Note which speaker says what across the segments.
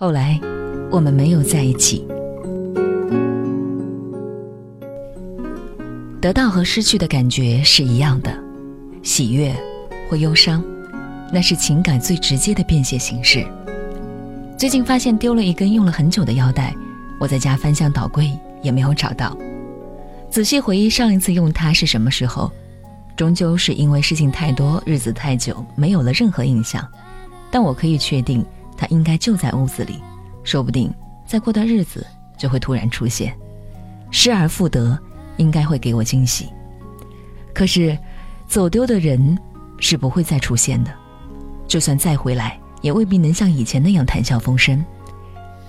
Speaker 1: 后来，我们没有在一起。得到和失去的感觉是一样的，喜悦或忧伤，那是情感最直接的变现形式。最近发现丢了一根用了很久的腰带，我在家翻箱倒柜也没有找到。仔细回忆上一次用它是什么时候，终究是因为事情太多，日子太久，没有了任何印象。但我可以确定。他应该就在屋子里，说不定再过段日子就会突然出现，失而复得，应该会给我惊喜。可是，走丢的人是不会再出现的，就算再回来，也未必能像以前那样谈笑风生。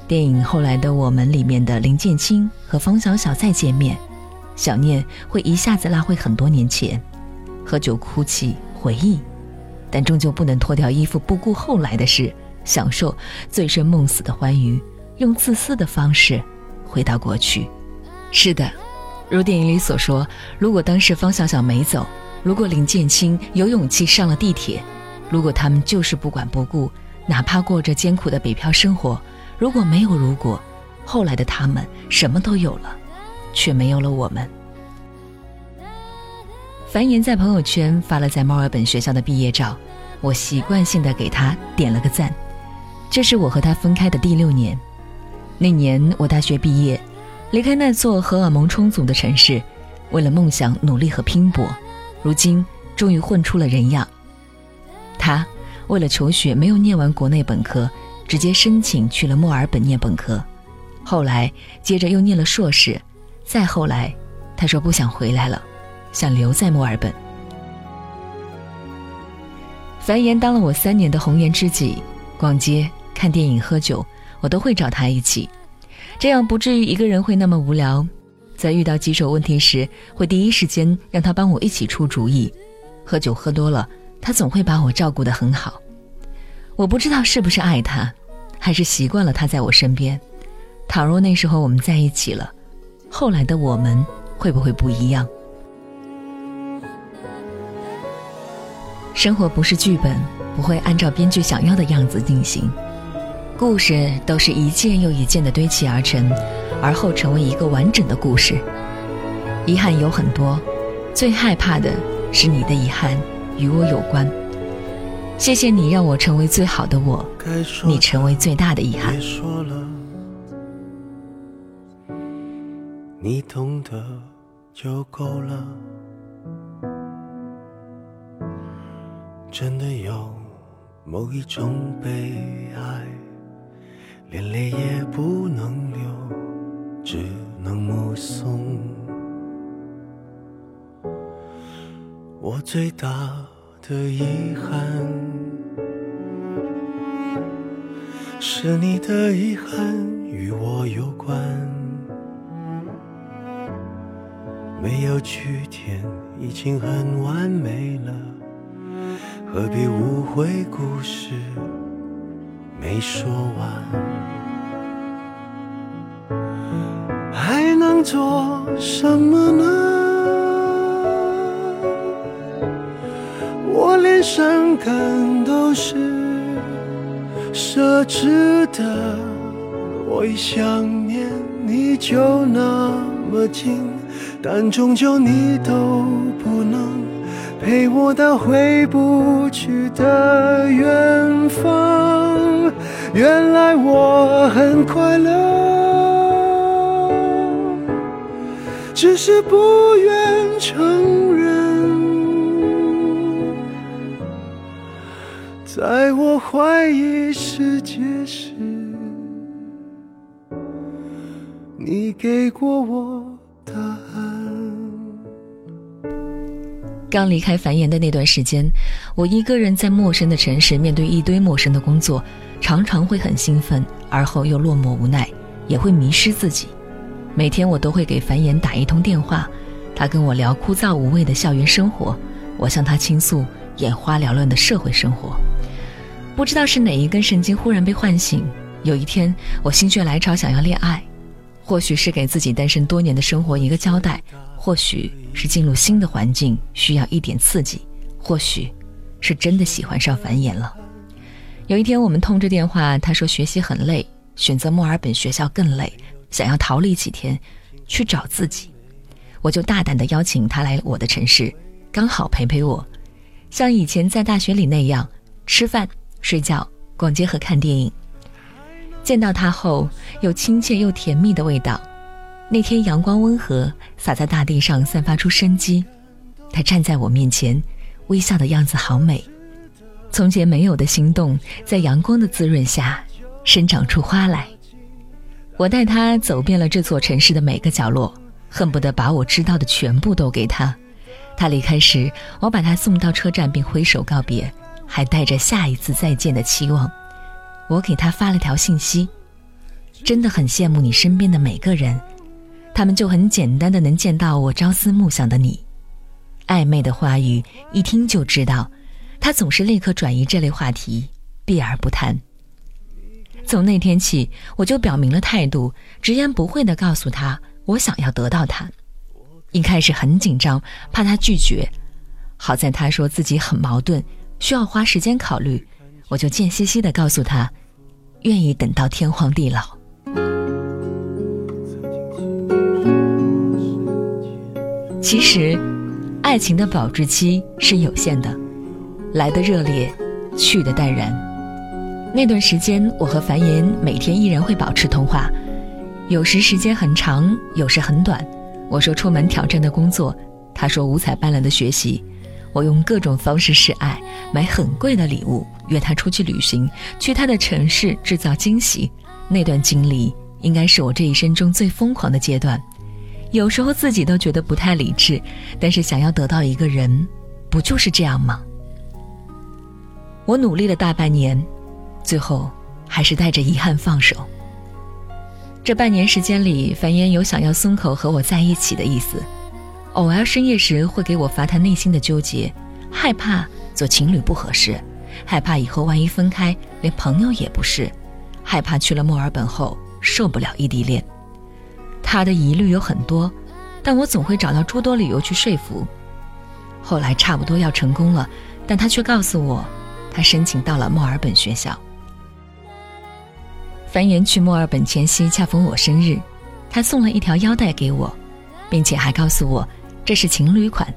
Speaker 1: 电影《后来的我们》里面的林建清和方小小再见面，小念会一下子拉回很多年前，喝酒哭泣回忆，但终究不能脱掉衣服，不顾后来的事。享受醉生梦死的欢愉，用自私的方式回到过去。是的，如电影里所说，如果当时方小小没走，如果林建清有勇气上了地铁，如果他们就是不管不顾，哪怕过着艰苦的北漂生活，如果没有如果，后来的他们什么都有了，却没有了我们。樊言在朋友圈发了在墨尔本学校的毕业照，我习惯性的给他点了个赞。这是我和他分开的第六年，那年我大学毕业，离开那座荷尔蒙充足的城市，为了梦想努力和拼搏，如今终于混出了人样。他为了求学没有念完国内本科，直接申请去了墨尔本念本科，后来接着又念了硕士，再后来，他说不想回来了，想留在墨尔本。樊言当了我三年的红颜知己，逛街。看电影、喝酒，我都会找他一起，这样不至于一个人会那么无聊。在遇到棘手问题时，会第一时间让他帮我一起出主意。喝酒喝多了，他总会把我照顾得很好。我不知道是不是爱他，还是习惯了他在我身边。倘若那时候我们在一起了，后来的我们会不会不一样？生活不是剧本，不会按照编剧想要的样子进行。故事都是一件又一件的堆砌而成，而后成为一个完整的故事。遗憾有很多，最害怕的是你的遗憾与我有关。谢谢你让我成为最好的我，你成为最大的遗憾。
Speaker 2: 你懂得就够了。真的有某一种悲哀。连泪也不能流，只能目送。我最大的遗憾，是你的遗憾与我有关。没有句点已经很完美了，何必误会故事？没说完，做什么呢？我连伤感都是奢侈的。我一想念你就那么近，但终究你都不能陪我到回不去的远方。原来我很快乐，只是不愿承认。在我怀疑世界时，你给过我答案。
Speaker 1: 刚离开繁衍的那段时间，我一个人在陌生的城市，面对一堆陌生的工作。常常会很兴奋，而后又落寞无奈，也会迷失自己。每天我都会给繁衍打一通电话，他跟我聊枯燥无味的校园生活，我向他倾诉眼花缭乱的社会生活。不知道是哪一根神经忽然被唤醒，有一天我心血来潮想要恋爱，或许是给自己单身多年的生活一个交代，或许是进入新的环境需要一点刺激，或许是真的喜欢上繁衍了。有一天，我们通着电话，他说学习很累，选择墨尔本学校更累，想要逃离几天，去找自己，我就大胆的邀请他来我的城市，刚好陪陪我，像以前在大学里那样吃饭、睡觉、逛街和看电影。见到他后，有亲切又甜蜜的味道。那天阳光温和，洒在大地上，散发出生机。他站在我面前，微笑的样子好美。从前没有的心动，在阳光的滋润下，生长出花来。我带他走遍了这座城市的每个角落，恨不得把我知道的全部都给他。他离开时，我把他送到车站，并挥手告别，还带着下一次再见的期望。我给他发了条信息：“真的很羡慕你身边的每个人，他们就很简单的能见到我朝思暮想的你。”暧昧的话语一听就知道。他总是立刻转移这类话题，避而不谈。从那天起，我就表明了态度，直言不讳地告诉他我想要得到他。一开始很紧张，怕他拒绝，好在他说自己很矛盾，需要花时间考虑，我就贱兮兮地告诉他，愿意等到天荒地老。其实，爱情的保质期是有限的。来的热烈，去的淡然。那段时间，我和樊岩每天依然会保持通话，有时时间很长，有时很短。我说出门挑战的工作，他说五彩斑斓的学习。我用各种方式示爱，买很贵的礼物，约他出去旅行，去他的城市制造惊喜。那段经历应该是我这一生中最疯狂的阶段，有时候自己都觉得不太理智，但是想要得到一个人，不就是这样吗？我努力了大半年，最后还是带着遗憾放手。这半年时间里，樊嫣有想要松口和我在一起的意思，偶尔深夜时会给我发他内心的纠结，害怕做情侣不合适，害怕以后万一分开连朋友也不是，害怕去了墨尔本后受不了异地恋。他的疑虑有很多，但我总会找到诸多理由去说服。后来差不多要成功了，但他却告诉我。他申请到了墨尔本学校。樊岩去墨尔本前夕恰逢我生日，他送了一条腰带给我，并且还告诉我这是情侣款，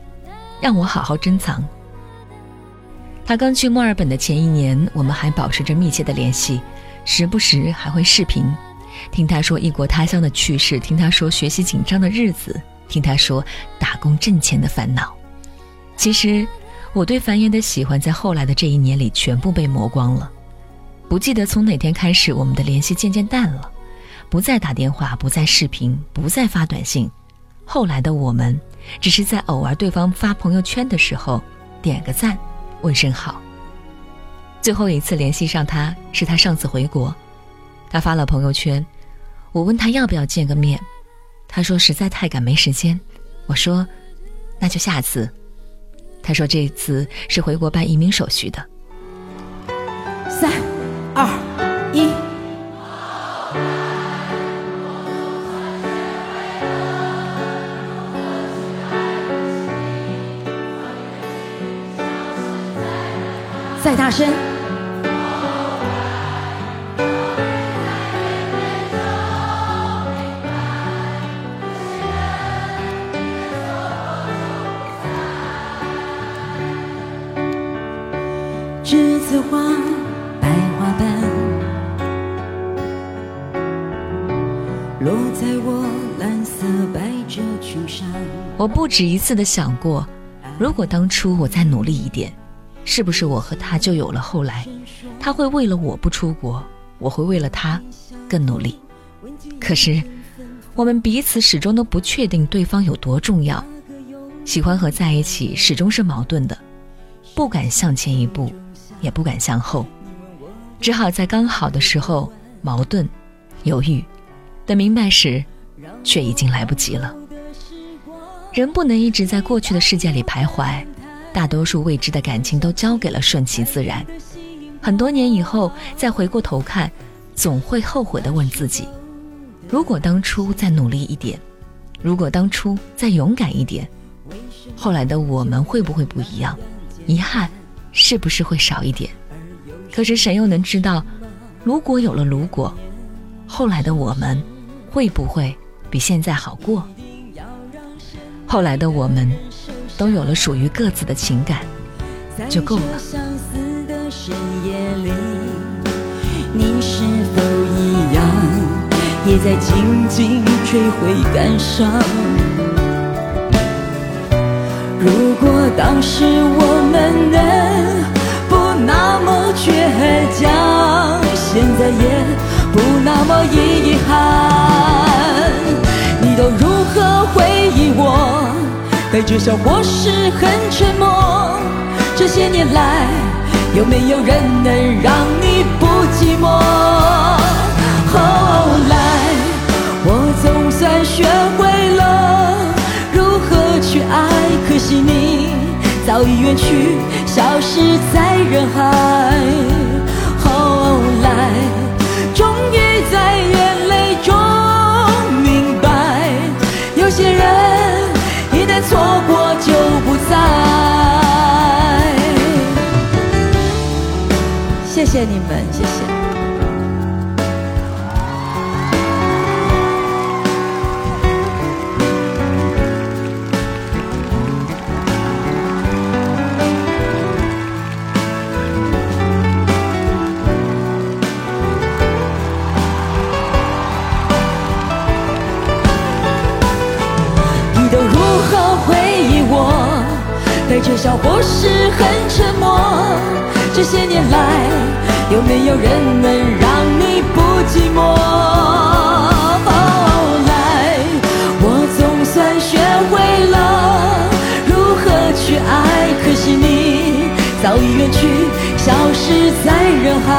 Speaker 1: 让我好好珍藏。他刚去墨尔本的前一年，我们还保持着密切的联系，时不时还会视频，听他说异国他乡的趣事，听他说学习紧张的日子，听他说打工挣钱的烦恼。其实。我对樊岩的喜欢，在后来的这一年里全部被磨光了。不记得从哪天开始，我们的联系渐渐淡了，不再打电话，不再视频，不再发短信。后来的我们，只是在偶尔对方发朋友圈的时候，点个赞，问声好。最后一次联系上他，是他上次回国，他发了朋友圈，我问他要不要见个面，他说实在太赶没时间。我说，那就下次。他说：“这次是回国办移民手续的。”
Speaker 3: 声！栀子花，白花瓣，落在我蓝色百褶裙上。
Speaker 1: 我不止一次的想过，如果当初我再努力一点，是不是我和他就有了后来？他会为了我不出国，我会为了他更努力。可是，我们彼此始终都不确定对方有多重要，喜欢和在一起始终是矛盾的，不敢向前一步。也不敢向后，只好在刚好的时候矛盾、犹豫，等明白时，却已经来不及了。人不能一直在过去的世界里徘徊，大多数未知的感情都交给了顺其自然。很多年以后再回过头看，总会后悔的问自己：如果当初再努力一点，如果当初再勇敢一点，后来的我们会不会不一样？遗憾。是不是会少一点？可是谁又能知道，如果有了如果，后来的我们会不会比现在好过？后来的我们都有了属于各自的情感，就够了。
Speaker 3: 你是否一样，也在静静追悔感伤？如果当时我们能不那么倔强，现在也不那么遗憾。你都如何回忆我？带着笑或是很沉默？这些年来。有没有人能让你不寂寞？后来我总算学会了如何去爱，可惜你早已远去，消失在人海。谢谢你们，谢谢。你都如何回忆我？带着笑或是很沉默？这些年来，没有人能让你不寂寞？后来，我总算学会了如何去爱，可惜你早已远去，消失在人海。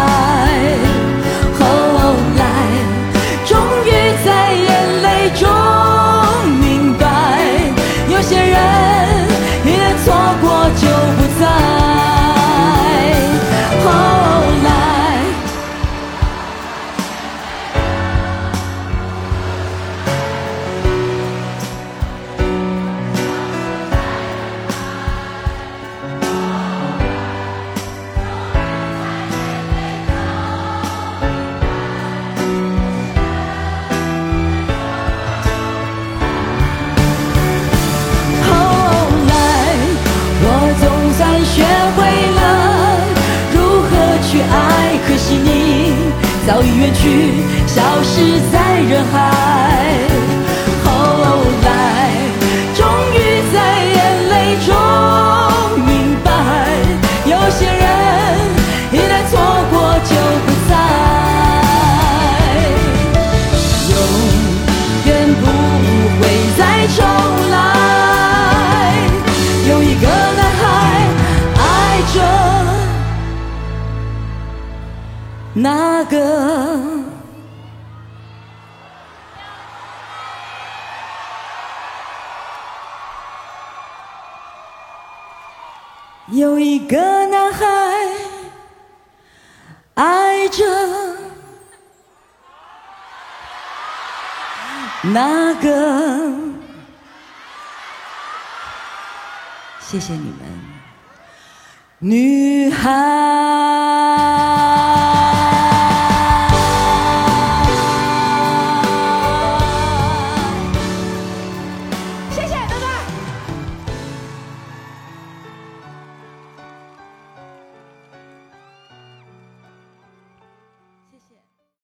Speaker 3: 早已远去，消失在人海。那个有一个男孩爱着那个，谢谢你们，女孩。